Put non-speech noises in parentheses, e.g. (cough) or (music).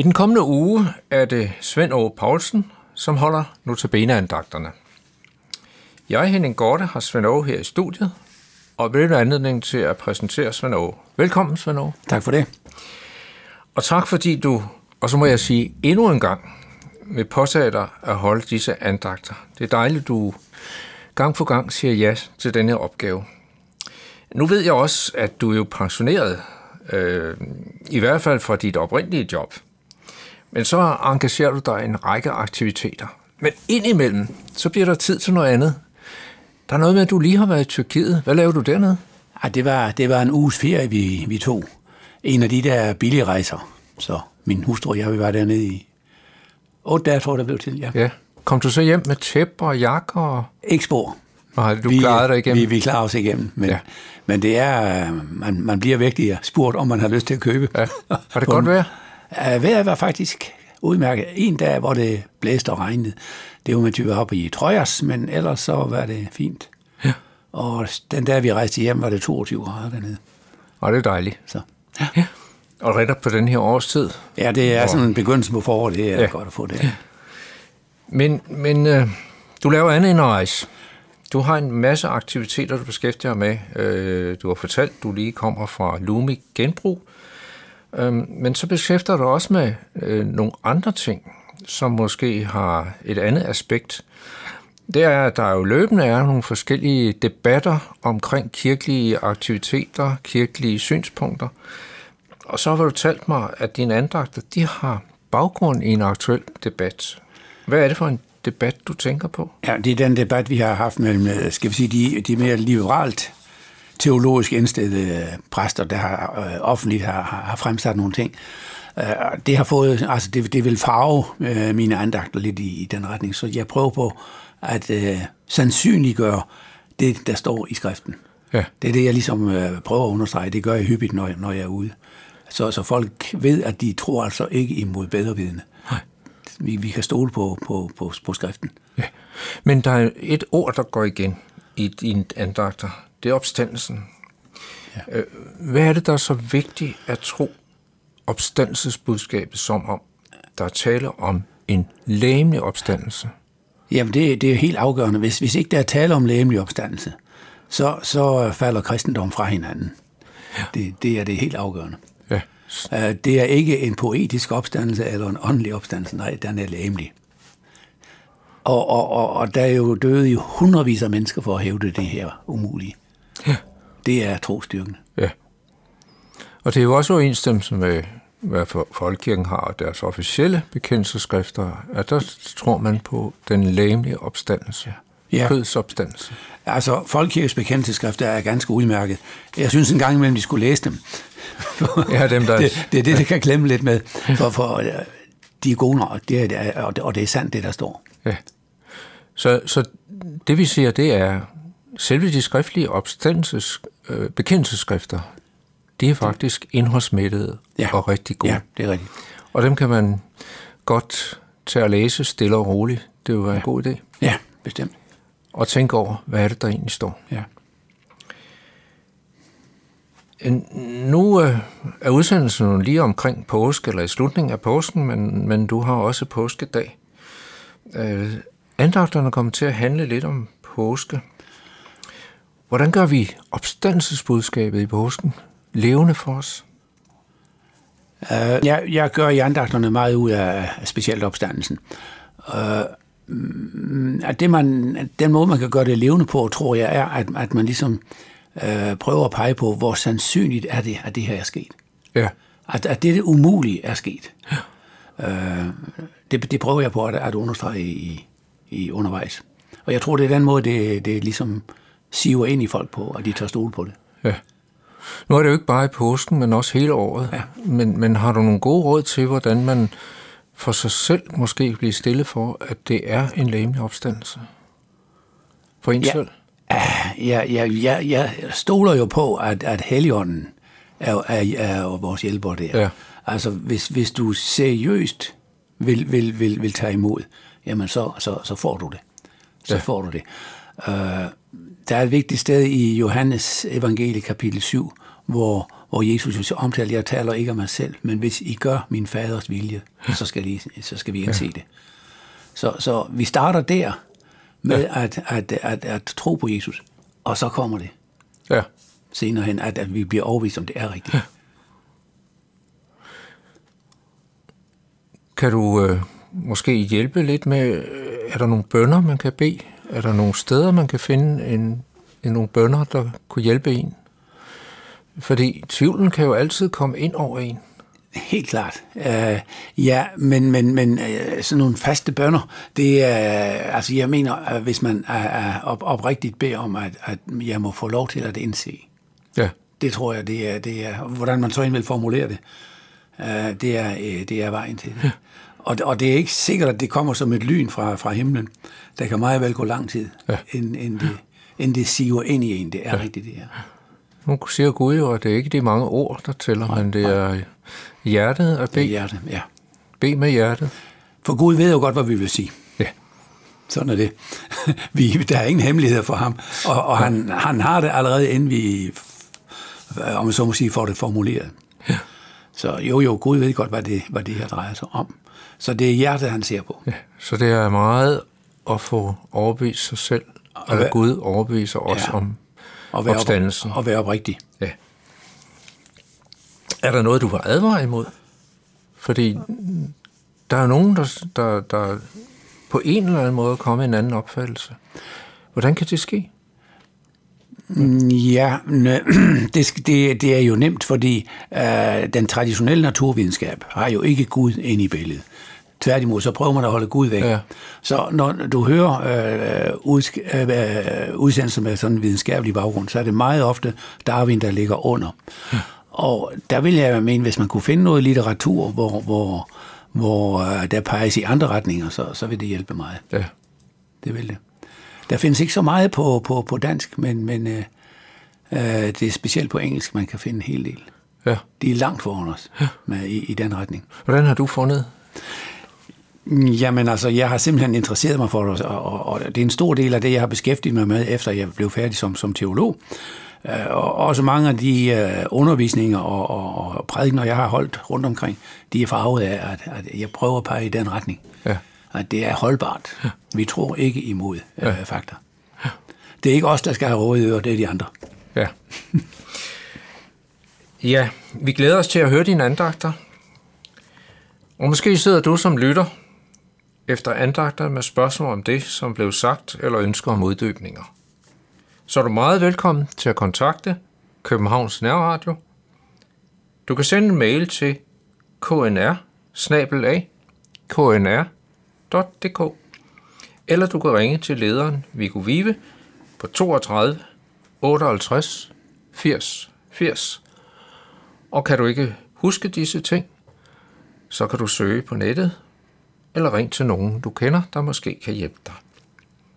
I den kommende uge er det Svend Aage Poulsen, som holder notabene-andagterne. Jeg, Henning Gorte, har Svend Aage her i studiet, og vil anledning til at præsentere Svend Aage. Velkommen, Svend Aage. Tak for det. Og tak fordi du, og så må jeg sige endnu en gang, vil påtage dig at holde disse andagter. Det er dejligt, du gang for gang siger ja til denne opgave. Nu ved jeg også, at du er jo pensioneret, øh, i hvert fald fra dit oprindelige job. Men så engagerer du dig i en række aktiviteter. Men indimellem, så bliver der tid til noget andet. Der er noget med, at du lige har været i Tyrkiet. Hvad laver du dernede? Ja, det, var, det var en uges ferie, vi, vi tog. En af de der billige rejser. Så min hustru og jeg, vi var dernede i otte dage, tror der blev til. Ja. Ja. Kom du så hjem med tæpper og jakker? Og... Ikke spor. Har du vi, klaret dig igennem? Vi, vi klarer os igennem. Men, Ja. men det er, øh, man, man bliver virkelig spurgt, om man har lyst til at købe. Ja. Var det godt vejr? Ja, vejret var faktisk udmærket. En dag, hvor det blæste og regnede. Det var man tyve op i trøjers, men ellers så var det fint. Ja. Og den dag, vi rejste hjem, var det 22 grader dernede. Og det er dejligt. Så. Ja. Og retter på den her årstid. Ja, det er sådan en begyndelse på foråret. Det er Ja. ja. godt at få det. Men, men øh, du laver andet end at rejse. Du har en masse aktiviteter, du beskæftiger dig med. Øh, du har fortalt, du lige kommer fra Lumi Genbrug. Øhm, men så beskæfter du også med øh, nogle andre ting, som måske har et andet aspekt. Det er, at der jo løbende er nogle forskellige debatter omkring kirkelige aktiviteter, kirkelige synspunkter. Og så har du talt mig, at dine andagter, de har baggrund i en aktuel debat. Hvad er det for en debat, du tænker på? Ja, det er den debat, vi har haft mellem, øh, skal vi sige, de, de mere liberalt teologisk indstillede øh, præster, der har øh, offentligt har, har fremsat nogle ting. Øh, det har fået, altså det, det vil farve øh, mine andagter lidt i, i den retning, så jeg prøver på at øh, sandsynliggøre det, der står i skriften. Ja. Det er det, jeg ligesom øh, prøver at understrege. Det gør jeg hyppigt, når, når jeg er ude. Så, så folk ved, at de tror altså ikke imod bedrevidende. Nej. Vi, vi kan stole på, på, på, på skriften. Ja. Men der er et ord, der går igen i dine andagter. Det er opstandelsen. Ja. Øh, Hvad er det, der er så vigtigt at tro opstandelsesbudskabet som om? Der er tale om en lægemlig opstandelse. Jamen, det, det er helt afgørende. Hvis, hvis ikke der er tale om lægemlig opstandelse, så, så falder kristendom fra hinanden. Ja. Det, det er det helt afgørende. Ja. Uh, det er ikke en poetisk opstandelse eller en åndelig opstandelse, nej, den er lægemlig. Og, og, og, og der er jo døde i hundredvis af mennesker for at hævde det her umulige. Det er trostyrken. ja. Og det er jo også overensstemmelse med, hvad Folkekirken har og deres officielle bekendelseskrifter, at der tror man på den lægemlige opstandelse. Ja. Kødets opstandelse. Altså, Folkekirkes bekendelseskrifter er ganske udmærket. Jeg synes en gang imellem, vi skulle læse dem. (laughs) Ja, dem, der- det, det er det, der kan klemme lidt med. For, for de er gode nok, det er, og det- og det er sandt, det der står. Ja. Så, så det vi siger, det er, selve de skriftlige opstandelses, øh, bekendelsesskrifter, de er faktisk indholdsmættede ja. Og rigtig gode. Ja, det er rigtigt. Og dem kan man godt tage at læse stille og roligt. Det vil være ja. en god idé. Ja, bestemt. Og tænke over, hvad er det, der egentlig står. Ja. Nu øh, er udsendelsen jo lige omkring påske, eller i slutningen af påsken, men, men du har også påskedag. Øh, andagterne kommer til at handle lidt om påske. Hvordan gør vi opstandelsesbudskabet i påsken levende for os? Uh, jeg, jeg gør i andagterne meget ud af, af specielt opstandelsen. Uh, at det man, den måde, man kan gøre det levende på, tror jeg, er, at, at man ligesom uh, prøver at pege på, hvor sandsynligt er det, at det her er sket. Ja, At, at det, det umulige er sket. Uh, det, det prøver jeg på at, at understrege i, i undervejs. Og jeg tror, det er den måde, det, det ligesom siver ind i folk på, at de tør stole på det. ja. Nu er det jo ikke bare i påsken, men også hele året. Ja. Men, men har du nogle gode råd til, hvordan man for sig selv måske bliver stille for, at det er en lægemlig opstandelse? For en Ja. selv? Jeg, jeg, jeg, jeg stoler jo på, at, at Helligånden er, er, er vores hjælper der. Ja. Altså, hvis, hvis du seriøst vil, vil, vil, vil tage imod, jamen så, så, så får du det. Så Ja. ja. får du det. Uh, der er et vigtigt sted i Johannes evangelie kapitel 7, hvor, hvor Jesus jo omtaler, jeg taler ikke om mig selv, men hvis I gør min faders vilje, så skal, I, så skal vi indse det. Så, så vi starter der med ja. at, at, at, at tro på Jesus, og så kommer det Ja. senere hen, at, at vi bliver overbevist om, det er rigtigt. Ja. Kan du øh, måske hjælpe lidt med, øh, er der nogle bønder, man kan bede? Er der nogle steder, man kan finde en, en nogle bønder, der kunne hjælpe en? Fordi tvivlen kan jo altid komme ind over en. Helt klart. Uh, ja, men, men, men uh, sådan nogle faste bønder, det er, uh, altså jeg mener, uh, hvis man er, er op, oprigtigt beder om, at, at jeg må få lov til at indse, Ja. det tror jeg, det er, det er hvordan man så end vil formulere det, uh, det, er, uh, det er vejen til det. Og, og det er ikke sikkert, at det kommer som et lyn fra, fra himlen. Der kan meget vel gå lang tid, Ja. ja. inden, inden, det, inden det siver ind i en. Det er ja. rigtigt, det her. Nu siger Gud jo, at det er ikke de mange ord, der tæller, nej, men det er hjertet at Det er bede. hjerte, ja. Bed med hjertet. For Gud ved jo godt, hvad vi vil sige. Ja. Sådan er det. (laughs) Vi, der er ingen hemmeligheder for ham, og, og han, han har det allerede, inden vi, om man så må sige, får det formuleret. Ja. Så jo, jo, Gud ved godt, hvad det, hvad det her drejer sig om. Så det er hjertet, han ser på. ja. Så det er meget at få overbevist sig selv, og at Gud overbeviser os Ja. om Og være, opstandelsen. op, og være oprigtig. Ja. Er der noget, du vil advare imod? Fordi der er nogen, der, der, der på en eller anden måde kommer en anden opfattelse. Hvordan kan det ske? Ja, nø- (clears throat) det, det, det er jo nemt, fordi øh, den traditionelle naturvidenskab har jo ikke Gud ind i billedet. Tværtimod, så prøver man at holde Gud væk. Ja. Så når du hører øh, udsk- øh, udsendelser med sådan en videnskabelig baggrund, så er det meget ofte Darwin, der ligger under. Og der vil jeg mene, hvis man kunne finde noget litteratur, hvor, hvor, hvor øh, der peges i andre retninger, så, så vil det hjælpe meget. Ja. Det vil det. Der findes ikke så meget på, på, på dansk, men, men øh, øh, det er specielt på engelsk, man kan finde en hel del. ja. De er langt foran os med, i, i den retning. Hvordan har du fundet? Jamen altså, jeg har simpelthen interesseret mig for det, og, og, og det er en stor del af det, jeg har beskæftiget mig med, efter jeg blev færdig som, som teolog. Øh, Og også mange af de øh, undervisninger og, og, og prædikener, jeg har holdt rundt omkring, de er farvet af, at, at jeg prøver at pege i den retning. Ja. At det er holdbart. Vi tror ikke imod øh, fakta. Det er ikke os, der skal have råd det er de andre. Ja. ja, vi glæder os til at høre dine andagter. Og måske sidder du som lytter efter andagter med spørgsmål om det, som blev sagt, eller ønsker om uddybninger. Så er du meget velkommen til at kontakte Københavns Nærradio. Du kan sende en mail til knr knr.dk eller du kan ringe til lederen Viggo Vive på 32 58 80 80. Og kan du ikke huske disse ting, så kan du søge på nettet eller ring til nogen, du kender, der måske kan hjælpe dig.